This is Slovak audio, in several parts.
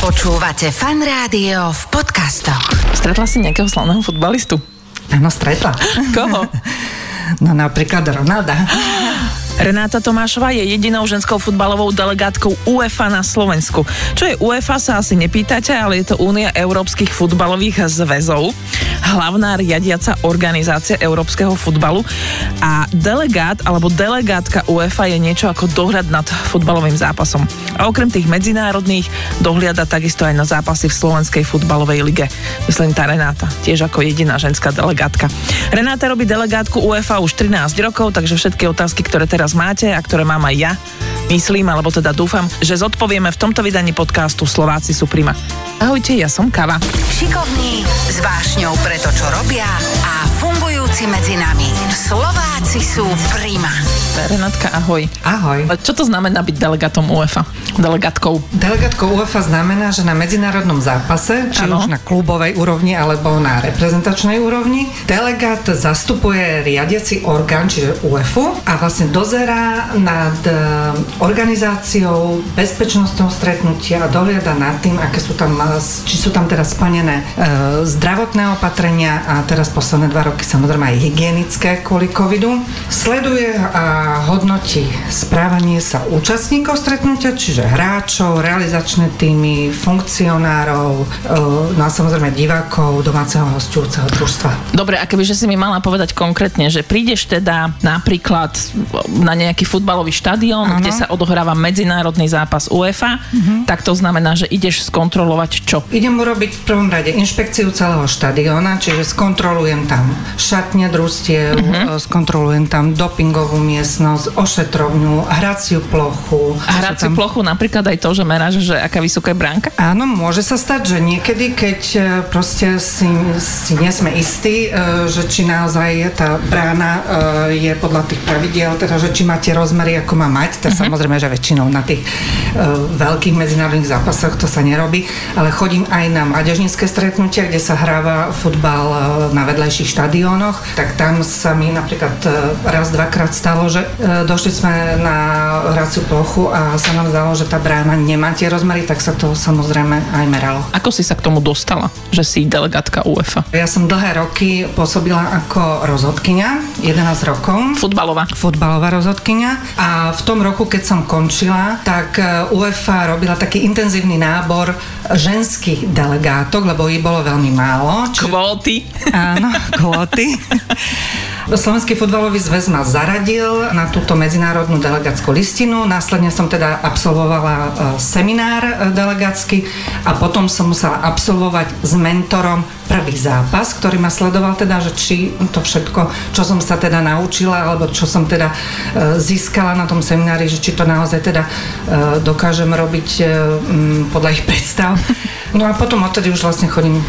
Počúvate fan rádio v podcastoch. Stretla si nejakého slavného futbalistu? Áno, stretla. Koho? No napríklad Ronalda. Renáta Tomášová je jedinou ženskou futbalovou delegátkou UEFA na Slovensku. Čo je UEFA sa asi nepýtate, ale je to Únia európskych futbalových zväzov, hlavná riadiaca organizácia európskeho futbalu a delegát alebo delegátka UEFA je niečo ako dohľad nad futbalovým zápasom. A okrem tých medzinárodných dohliada takisto aj na zápasy v Slovenskej futbalovej lige. Myslím tá Renáta, tiež ako jediná ženská delegátka. Renáta robí delegátku UEFA už 13 rokov, takže všetky otázky, ktoré teraz teraz máte a ktoré mám aj ja, myslím, alebo teda dúfam, že zodpovieme v tomto vydaní podcastu Slováci sú prima. Ahojte, ja som Kava. Šikovní, s vášňou pre to, čo robia a fungujúci medzi nami. Slováci sú prima. Renátka, ahoj. Ahoj. Čo to znamená byť delegátom UEFA? Delegátkou? Delegátkou UEFA znamená, že na medzinárodnom zápase, či Áno. už na klubovej úrovni alebo na reprezentačnej úrovni, delegát zastupuje riadiaci orgán, čiže UEFu a vlastne dozerá nad e, organizáciou, bezpečnosťou stretnutia a dohliada nad tým, aké sú tam, e, či sú tam teraz splnené e, zdravotné opatrenia a teraz posledné dva roky samozrejme aj hygienické kvôli covidu. Sleduje a hodnotí správanie sa účastníkov stretnutia, čiže hráčov, realizačné týmy, funkcionárov, e, no a samozrejme divákov, domáceho hostujúceho družstva. Dobre, a kebyže si mi mala povedať konkrétne, že prídeš teda napríklad na nejaký futbalový štadión, kde sa odohráva medzinárodný zápas UEFA, tak to znamená, že ideš skontrolovať čo? Idem urobiť v prvom rade inšpekciu celého štadióna, čiže skontrolujem tam šatne družstiev, uh-huh. skontrolujem tam dopingovú miestnosť, ošetrovňu, hraciu plochu. A hraciu tam- plochu napríklad aj to, že meráš, že aká vysoká je bránka? Áno, môže sa stať, že niekedy, keď e, proste si, si nie sme istí, e, že či naozaj tá brána e, je podľa tých pravidiel, teda, že či má tie rozmery, ako má mať, tak samozrejme, že väčšinou na tých veľkých medzinárodných zápasoch to sa nerobí, ale chodím aj na mládežnícke stretnutia, kde sa hráva futbal na vedľajších štadiónoch, tak tam sa mi napríklad raz, dvakrát stalo, že e, došli sme na hraciu plochu a sa nám zdalo, že tá brána nemá tie rozmery, tak sa to samozrejme aj meralo. Ako si sa k tomu dostala, že si delegátka UEFA? Ja som dlhé roky pôsobila ako rozhodkyňa, 11 rokov Futbalová. futbalová rozhodkynia a v tom roku, keď som končila, tak e, UEFA robila taký intenzívny nábor ženských delegátok, lebo ich bolo veľmi málo. Čiže, Kvóty. áno, kvóty. Slovenský futbalový zväz ma zaradil na túto medzinárodnú delegátsku listinu. Následne som teda absolvovala e, seminár e, delegátsky a potom som musela absolvovať s mentorom prvý zápas, ktorý ma sledoval teda, že či to všetko, čo som sa teda naučila, alebo čo som teda e, získala na tom seminári, že či to naozaj teda dokážem robiť podľa ich predstav. No a potom odtedy už vlastne chodím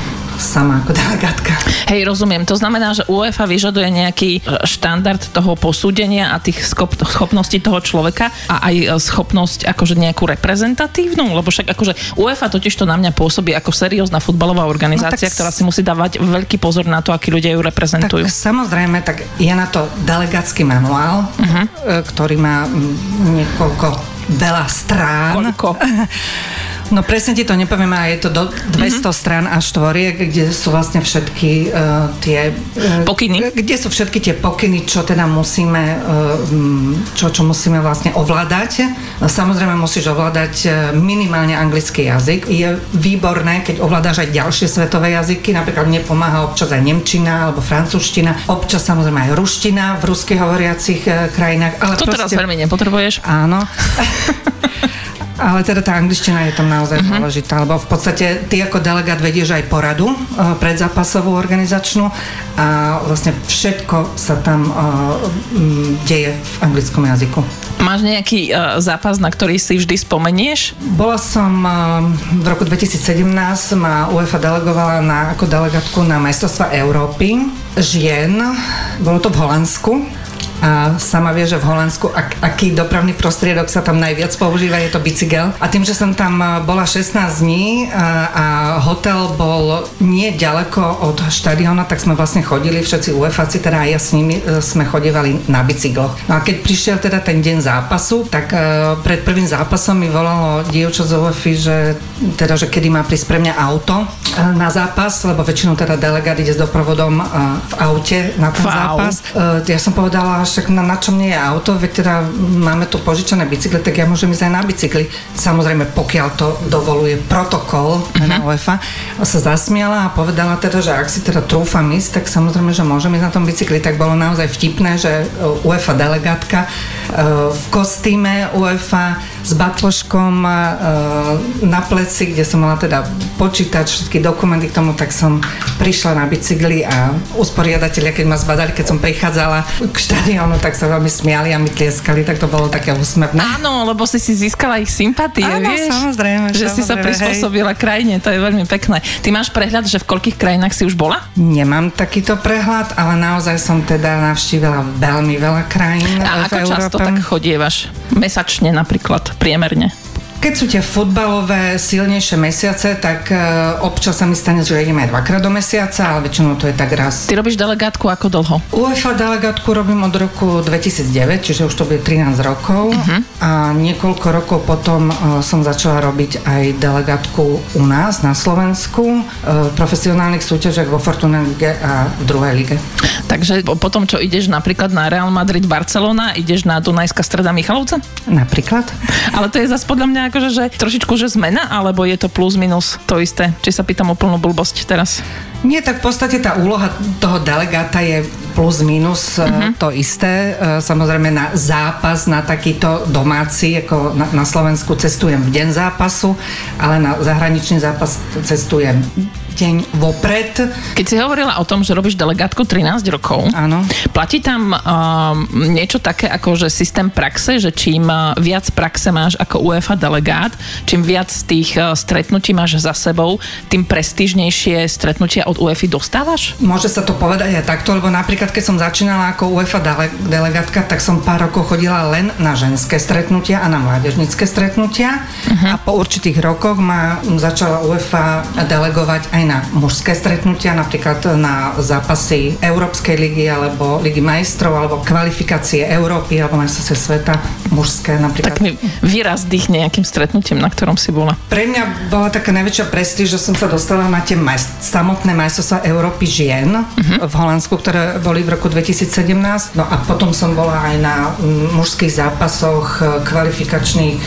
sama ako delegátka. Hej, rozumiem. To znamená, že UEFA vyžaduje nejaký e, štandard toho posúdenia a tých skop- schopností toho človeka a aj e, schopnosť akože nejakú reprezentatívnu, lebo však akože UEFA totiž to na mňa pôsobí ako seriózna futbalová organizácia, No tak s- ktorá si musí dávať veľký pozor na to, akí ľudia ju reprezentujú. Tak samozrejme, tak je na to delegátsky manuál, uh-huh. ktorý má niekoľko veľa strán. Koľko? No presne ti to nepoviem, ale je to do 200 strán a štvoriek, kde sú vlastne všetky uh, tie... Uh, Pokyny. Kde sú všetky tie pokyny, čo teda musíme, uh, čo, čo musíme vlastne ovládať. Samozrejme musíš ovládať minimálne anglický jazyk. Je výborné, keď ovládaš aj ďalšie svetové jazyky, napríklad mne pomáha občas aj nemčina alebo francúzština, občas samozrejme aj ruština v ruských hovoriacich krajinách. Ale To teraz veľmi nepotrebuješ. Áno. Ale teda tá angličtina je tam naozaj uh-huh. dôležitá, lebo v podstate ty ako delegát vedieš aj poradu uh, predzápasovú organizačnú a vlastne všetko sa tam uh, deje v anglickom jazyku. Máš nejaký uh, zápas, na ktorý si vždy spomenieš? Bola som uh, v roku 2017 ma UEFA delegovala na, ako delegátku na majstrovstva Európy žien. Bolo to v Holandsku. A sama vie, že v Holandsku ak, aký dopravný prostriedok sa tam najviac používa, je to bicykel. A tým, že som tam bola 16 dní a, a hotel bol nie od štadiona, tak sme vlastne chodili všetci UEFáci, teda aj ja s nimi e, sme chodívali na bicykloch. No a keď prišiel teda ten deň zápasu, tak uh, pred prvým zápasom mi volalo dievča z UEFI, že teda, že kedy má prísť pre mňa auto uh, na zápas, lebo väčšinou teda delegát ide s doprovodom uh, v aute na ten wow. zápas. Uh, ja som povedala, však na, na čom nie je auto, veď teda máme tu požičané bicykle, tak ja môžem ísť aj na bicykli. Samozrejme, pokiaľ to dovoluje protokol uh-huh. na UEFA, sa zasmiala a povedala teda, že ak si teda trúfam ísť, tak samozrejme, že môžem ísť na tom bicykli. Tak bolo naozaj vtipné, že UEFA delegátka v kostýme UEFA s batloškom na pleci, kde som mala teda počítať všetky dokumenty k tomu, tak som prišla na bicykli a usporiadatelia, keď ma zbadali, keď som prichádzala k štadiónu, tak sa veľmi smiali a mi tlieskali, tak to bolo také úsmevné. Áno, lebo si si získala ich sympatie, Áno, vieš? samozrejme. Že samozrejme, si sa prispôsobila hej. krajine, to je veľmi pekné. Ty máš prehľad, že v koľkých krajinách si už bola? Nemám takýto prehľad, ale naozaj som teda navštívila veľmi veľa krajín A ako Európe. často tak chodievaš? Mesačne napríklad, priemerne. Keď sú tie futbalové silnejšie mesiace, tak uh, občas sa mi stane, že ideme aj dvakrát do mesiaca, ale väčšinou to je tak raz. Ty robíš delegátku ako dlho? UEFA delegátku robím od roku 2009, čiže už to bude 13 rokov uh-huh. a niekoľko rokov potom uh, som začala robiť aj delegátku u nás na Slovensku uh, v profesionálnych súťažiach vo Fortuna Lige a v druhej lige. Takže potom, čo ideš napríklad na Real Madrid Barcelona, ideš na Dunajská streda Michalovce? Napríklad. Ale to je zase podľa mňa akože, že trošičku, že zmena, alebo je to plus minus to isté? Či sa pýtam o plnú blbosť teraz? Nie, tak v podstate tá úloha toho delegáta je plus minus uh-huh. to isté. E, samozrejme na zápas, na takýto domáci, ako na, na Slovensku cestujem v deň zápasu, ale na zahraničný zápas cestujem deň vopred. Keď si hovorila o tom, že robíš delegátku 13 rokov, Áno. platí tam um, niečo také ako, že systém praxe, že čím viac praxe máš ako UEFA delegát, čím viac tých uh, stretnutí máš za sebou, tým prestížnejšie stretnutia od UEFA dostávaš? Môže sa to povedať aj takto, lebo napríklad keď som začínala ako UEFA dele- delegátka, tak som pár rokov chodila len na ženské stretnutia a na mládežnické stretnutia uh-huh. a po určitých rokoch ma začala UEFA delegovať aj na mužské stretnutia, napríklad na zápasy Európskej ligy alebo Ligy majstrov alebo kvalifikácie Európy alebo majstrovstvie sveta mužské napríklad. Tak mi výraz dých nejakým stretnutím, na ktorom si bola. Pre mňa bola taká najväčšia prestíž, že som sa dostala na tie majst- samotné majstrovstvá Európy žien uh-huh. v Holandsku, ktoré boli v roku 2017. No a potom som bola aj na mužských zápasoch kvalifikačných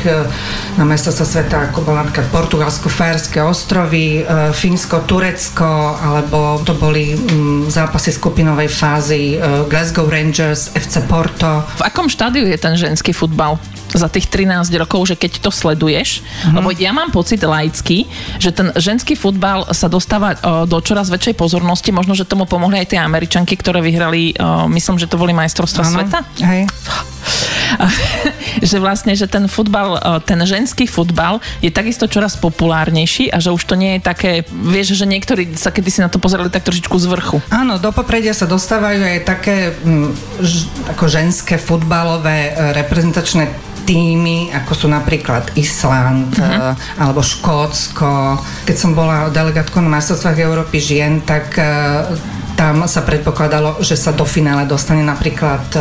na majstrovstvá sveta, ako bolo napríklad Portugalsko, Fajerské ostrovy, Fínsko, Turecko, alebo to boli zápasy skupinovej fázy Glasgow Rangers, FC Porto. V akom štádiu je ten ženský futbal? za tých 13 rokov, že keď to sleduješ, mm. lebo ja mám pocit laický, že ten ženský futbal sa dostáva o, do čoraz väčšej pozornosti, možno, že tomu pomohli aj tie Američanky, ktoré vyhrali, o, myslím, že to boli majstrovstvá sveta. Hej. že vlastne, že ten futbal, ten ženský futbal je takisto čoraz populárnejší a že už to nie je také, vieš, že niektorí sa kedy si na to pozerali tak trošičku z vrchu. Áno, do popredia sa dostávajú aj také m, ž, ako ženské futbalové reprezentačné týmy, ako sú napríklad Island uh-huh. alebo Škótsko. Keď som bola delegátkou na majstrovstvách Európy žien, tak tam sa predpokladalo, že sa do finále dostane napríklad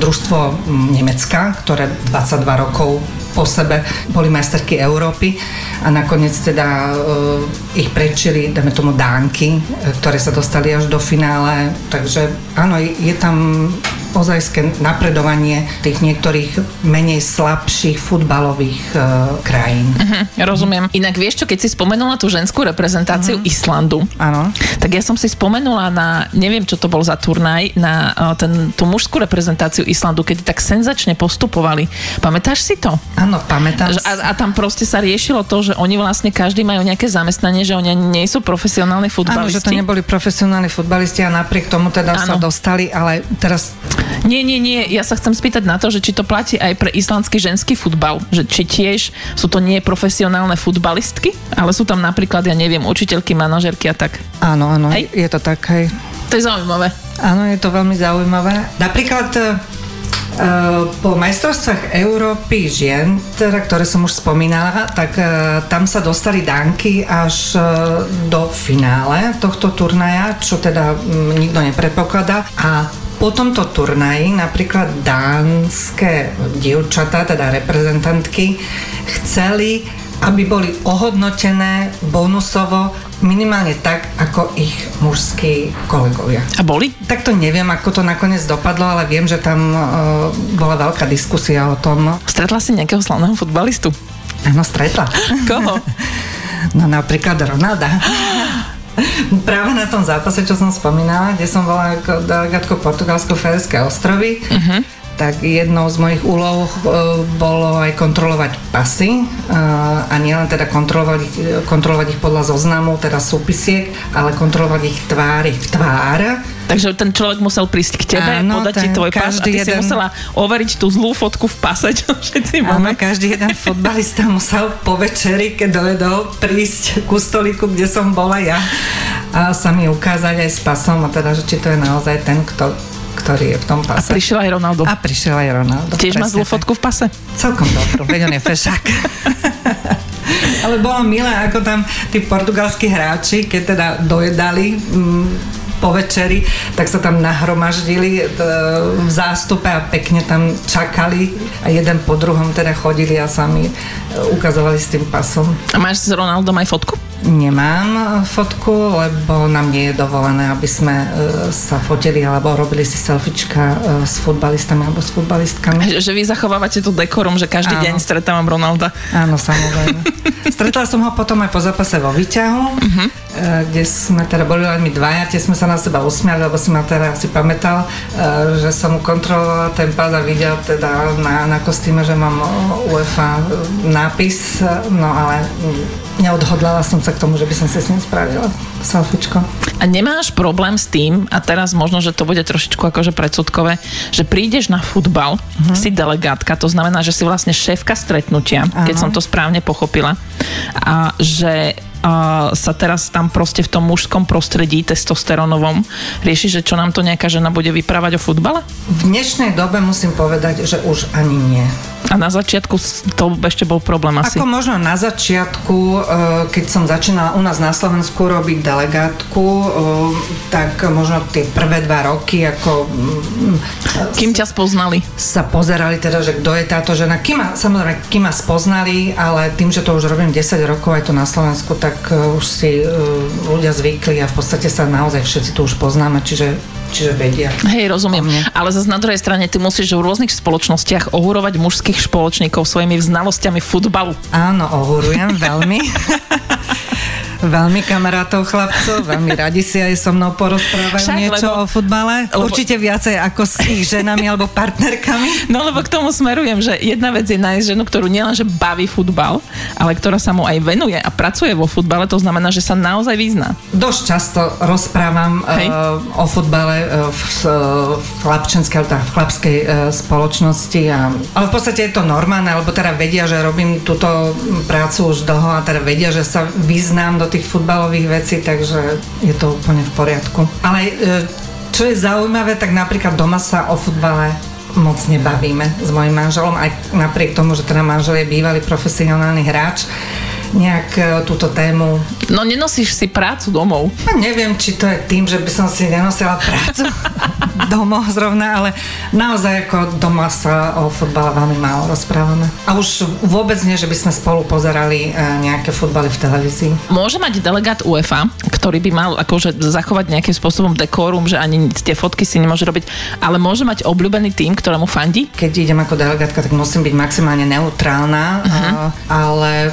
družstvo Nemecka, ktoré 22 rokov po sebe boli majsterky Európy a nakoniec teda uh, ich prečili, dáme tomu Dánky, ktoré sa dostali až do finále. Takže áno, je tam ozajské napredovanie tých niektorých menej slabších futbalových uh, krajín. Uh-huh, rozumiem. Inak vieš čo, keď si spomenula tú ženskú reprezentáciu uh-huh. Islandu, Áno. tak ja som si spomenula na, neviem čo to bol za turnaj, na uh, ten, tú mužskú reprezentáciu Islandu, keď tak senzačne postupovali. Pamätáš si to? Áno, pamätám. A, a tam proste sa riešilo to, že oni vlastne každý majú nejaké zamestnanie, že oni nie sú profesionálni futbalisti. Áno, že to neboli profesionálni futbalisti a napriek tomu teda ano. sa dostali, ale teraz nie, nie, nie. Ja sa chcem spýtať na to, že či to platí aj pre islandský ženský futbal. Že či tiež sú to nie profesionálne futbalistky, ale sú tam napríklad, ja neviem, učiteľky, manažerky a tak. Áno, áno, hej? je to tak, hej. To je zaujímavé. Áno, je to veľmi zaujímavé. Napríklad e, po majstrovstvách Európy žien, teda, ktoré som už spomínala, tak e, tam sa dostali Danky až e, do finále tohto turnaja, čo teda nikto nepredpokladá. A po tomto turnaji napríklad dánske dievčatá, teda reprezentantky, chceli aby boli ohodnotené bonusovo minimálne tak, ako ich mužskí kolegovia. A boli? Tak to neviem, ako to nakoniec dopadlo, ale viem, že tam uh, bola veľká diskusia o tom. Stretla si nejakého slavného futbalistu? Áno, stretla. Koho? no napríklad Ronalda. Práve na tom zápase, čo som spomínala, kde som bola ako delegátko Portugalsko-Ferské ostrovy, uh-huh tak jednou z mojich úloh e, bolo aj kontrolovať pasy e, a nielen teda kontrolovať ich, kontrolovať ich podľa zoznamu, teda súpisiek, ale kontrolovať ich tvári v tvár. Takže ten človek musel prísť k tebe, Áno, podať ti tvoj pas a ty jeden... si musela overiť tú zlú fotku v pase, čo všetci máme. Áno, každý jeden fotbalista musel po večeri, keď dovedol, prísť ku stoliku, kde som bola ja a sa mi ukázať aj s pasom a teda, že či to je naozaj ten, kto ktorý je v tom pase. A prišiel aj Ronaldo. A prišiel aj Ronaldo. Tiež má zlú fotku v pase? Celkom dobrú, veď on je fešák. Ale bolo milé, ako tam tí portugalskí hráči, keď teda dojedali mm, po večeri, tak sa tam nahromaždili v zástupe a pekne tam čakali a jeden po druhom teda chodili a sami e, ukazovali s tým pasom. A máš s Ronaldom aj fotku? Nemám e, fotku, lebo nám nie je dovolené, aby sme e, sa fotili alebo robili si selfiečka e, s futbalistami alebo s futbalistkami. Že, že vy zachovávate tu dekorum, že každý Áno. deň stretávam Ronalda. Áno, samozrejme. Stretla som ho potom aj po zápase vo výťahu, uh-huh. kde sme teda boli len my dvaja, tie sme sa na seba usmiali, lebo si ma teda asi pamätal, že som mu kontrolovala ten pás a videl teda na, na kostýme, že mám UEFA nápis, no ale neodhodlala som sa k tomu, že by som si s ním spravila selfiečko. A nemáš problém s tým, a teraz možno, že to bude trošičku akože predsudkové, že prídeš na futbal, uh-huh. si delegátka, to znamená, že si vlastne šéfka stretnutia, uh-huh. keď som to správne pochopila, a že a sa teraz tam proste v tom mužskom prostredí testosteronovom rieši, že čo nám to nejaká žena bude vyprávať o futbale? V dnešnej dobe musím povedať, že už ani nie. A na začiatku to ešte bol problém asi? Ako možno na začiatku, e, keď som začínala u nás na Slovensku robiť delegátku, e, tak možno tie prvé dva roky, ako... Mm, kým ťa spoznali? Sa pozerali teda, že kto je táto žena. Kým ma, samozrejme, kým ma spoznali, ale tým, že to už robím 10 rokov aj tu na Slovensku, tak e, už si ľudia zvykli a v podstate sa naozaj všetci tu už poznáme, čiže čiže vedia. Hej, rozumiem. Ale zase na druhej strane ty musíš v rôznych spoločnostiach ohúrovať mužských spoločníkov svojimi znalosťami futbalu. Áno, ohúrujem veľmi. Veľmi kamarátov chlapcov, veľmi radi si aj so mnou porozprávajú Však, niečo lebo, o futbale. Lebo, Určite viacej ako s ich ženami alebo partnerkami. No lebo k tomu smerujem, že jedna vec je nájsť ženu, ktorú nielenže baví futbal, ale ktorá sa mu aj venuje a pracuje vo futbale, to znamená, že sa naozaj vyzná. Dosť často rozprávam uh, o futbale uh, v, uh, v chlapčenskej, v chlapskej uh, spoločnosti. A, ale v podstate je to normálne, lebo teda vedia, že robím túto prácu už dlho a teda vedia, že sa vyznám do tých futbalových vecí, takže je to úplne v poriadku. Ale e, čo je zaujímavé, tak napríklad doma sa o futbale moc nebavíme s mojim manželom, aj napriek tomu, že teda manžel je bývalý profesionálny hráč nejak e, túto tému. No nenosíš si prácu domov. No, neviem, či to je tým, že by som si nenosila prácu domov zrovna, ale naozaj ako doma sa o futbale veľmi málo rozprávame. A už vôbec nie, že by sme spolu pozerali e, nejaké futbaly v televízii. Môže mať delegát UEFA, ktorý by mal akože zachovať nejakým spôsobom dekorum, že ani tie fotky si nemôže robiť, ale môže mať obľúbený tým, ktorému fandí? Keď idem ako delegátka, tak musím byť maximálne neutrálna, uh-huh. ale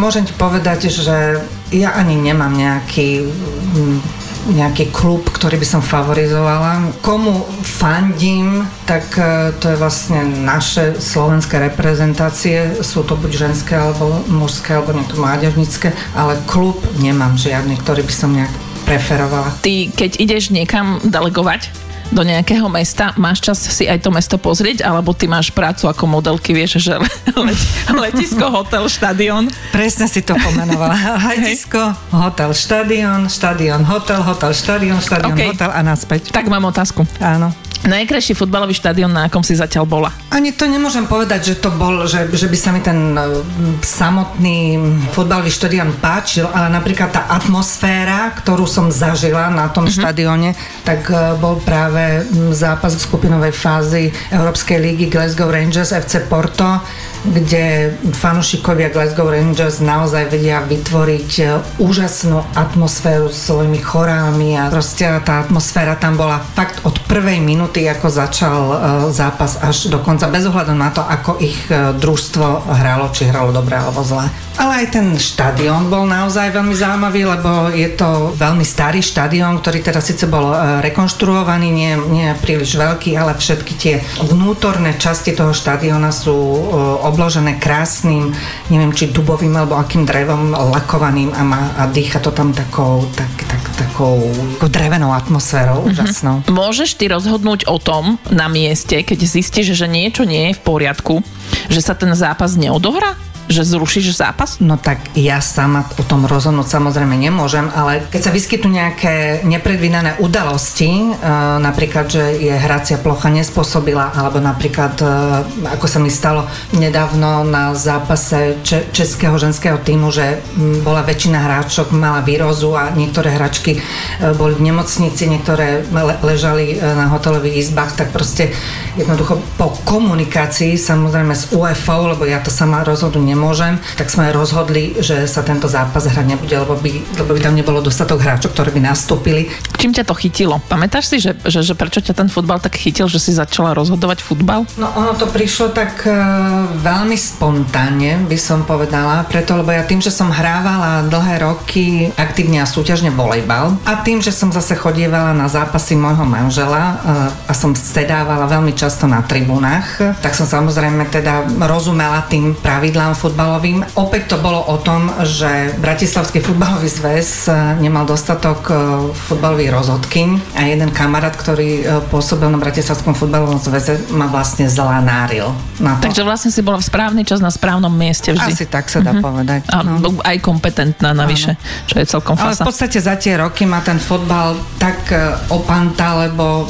môže môžem ti povedať, že ja ani nemám nejaký mm, nejaký klub, ktorý by som favorizovala. Komu fandím, tak e, to je vlastne naše slovenské reprezentácie. Sú to buď ženské, alebo mužské, alebo nejaké mládežnické, ale klub nemám žiadny, ktorý by som nejak preferovala. Ty, keď ideš niekam delegovať, do nejakého mesta, máš čas si aj to mesto pozrieť, alebo ty máš prácu ako modelky, vieš, že let, letisko, hotel, štadión? Presne si to pomenovala. Letisko, hotel, štadión, štadión, hotel, hotel, štadión, štadión, okay. hotel a naspäť. Tak mám otázku. Áno. Najkrajší futbalový štadión, na akom si zatiaľ bola? Ani to nemôžem povedať, že to bol, že, že by sa mi ten e, samotný futbalový štadión páčil, ale napríklad tá atmosféra, ktorú som zažila na tom mm-hmm. štadióne, tak e, bol práve zápas v skupinovej fázi Európskej lígy Glasgow Rangers FC Porto, kde fanúšikovia Glasgow Rangers naozaj vedia vytvoriť e, úžasnú atmosféru s svojimi chorálmi a proste tá atmosféra tam bola fakt od prvej minúty ako začal e, zápas až do konca, bez ohľadu na to, ako ich e, družstvo hralo, či hralo dobre alebo zle. Ale aj ten štadión bol naozaj veľmi zaujímavý, lebo je to veľmi starý štadión, ktorý teda síce bol e, rekonštruovaný, nie, nie príliš veľký, ale všetky tie vnútorné časti toho štadióna sú obložené krásnym, neviem či dubovým alebo akým drevom lakovaným a, má, a dýcha to tam takou, tak, tak, takou drevenou atmosférou mm-hmm. úžasnou. Môžeš ty rozhodnúť o tom na mieste, keď zistíš, že niečo nie je v poriadku, že sa ten zápas neodohrá? Že zrušíš zápas? No tak ja sama o tom rozhodnúť samozrejme nemôžem, ale keď sa vyskytnú nejaké nepredvídané udalosti, e, napríklad, že je hracia plocha nespôsobila, alebo napríklad, e, ako sa mi stalo nedávno na zápase českého ženského týmu, že bola väčšina hráčok mala výrozu a niektoré hračky e, boli v nemocnici, niektoré ležali na hotelových izbách, tak proste jednoducho po komunikácii samozrejme s UFO, lebo ja to sama rozhodu nemôžem, tak sme rozhodli, že sa tento zápas hrať nebude, lebo by, lebo by tam nebolo dostatok hráčov, ktorí by nastúpili. Čím ťa to chytilo? Pamätáš si, že, že, že prečo ťa ten futbal tak chytil, že si začala rozhodovať futbal? No ono to prišlo tak uh, veľmi spontánne, by som povedala, preto lebo ja tým, že som hrávala dlhé roky aktívne a súťažne volejbal a tým, že som zase chodievala na zápasy môjho manžela uh, a som sedávala veľmi často na tribunách, tak som samozrejme teda rozumela tým pravidlám futbalovým. Opäť to bolo o tom, že Bratislavský futbalový zväz e, nemal dostatok e, futbalových rozhodkyň a jeden kamarát, ktorý e, pôsobil na Bratislavskom futbalovom zväze, ma vlastne zlanáril. Na to. Takže vlastne si bola v správny čas na správnom mieste vždy. Asi tak sa dá uh-huh. povedať. A no. aj kompetentná navyše, Áno. čo je celkom fasa. Ale v podstate za tie roky ma ten futbal tak opanta, lebo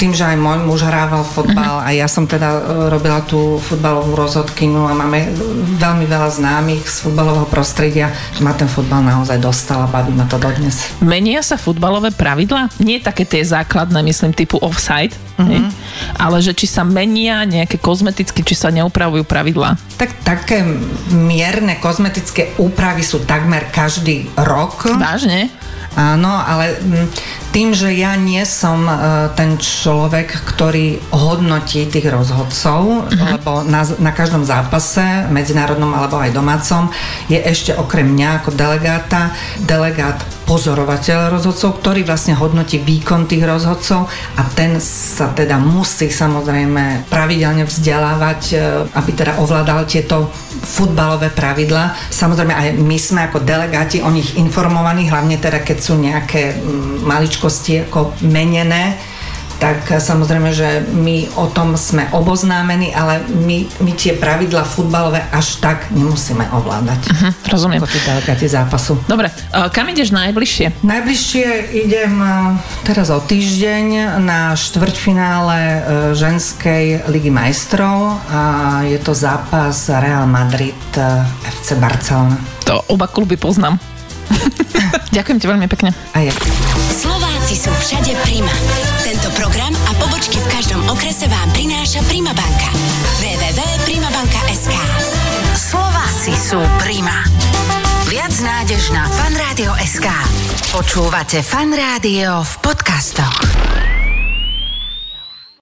tým, že aj môj muž hrával futbal a ja som teda robila tú futbalovú rozhodkyňu a máme veľmi veľmi veľa známych z futbalového prostredia, že ma ten futbal naozaj dostal a baví ma to dodnes. Menia sa futbalové pravidlá? Nie také tie základné, myslím, typu offside, mm-hmm. ale že či sa menia nejaké kozmeticky, či sa neupravujú pravidlá? Tak také mierne kozmetické úpravy sú takmer každý rok. Vážne? Áno, ale mm, tým, že ja nie som e, ten človek, ktorý hodnotí tých rozhodcov, uh-huh. lebo na, na každom zápase, medzinárodnom alebo aj domácom, je ešte okrem mňa ako delegáta, delegát pozorovateľ rozhodcov, ktorý vlastne hodnotí výkon tých rozhodcov a ten sa teda musí samozrejme pravidelne vzdelávať, e, aby teda ovládal tieto futbalové pravidla. Samozrejme aj my sme ako delegáti o nich informovaní, hlavne teda keď sú nejaké mm, maličkosti ako menené tak samozrejme, že my o tom sme oboznámení, ale my, my tie pravidla futbalové až tak nemusíme ovládať. Uh-huh, rozumiem. Ako tí zápasu. Dobre, uh, kam ideš najbližšie? Najbližšie idem uh, teraz o týždeň na štvrťfinále ženskej ligy majstrov a je to zápas Real Madrid FC Barcelona. To oba kluby poznám. Ďakujem ti veľmi pekne. A ja. Slováci sú všade Prima. Tento program a pobočky v každom okrese vám prináša Prima banka. www.primabanka.sk Slováci sú Prima. Viac nádež na fanradio.sk Počúvate Fan Rádio v podcastoch.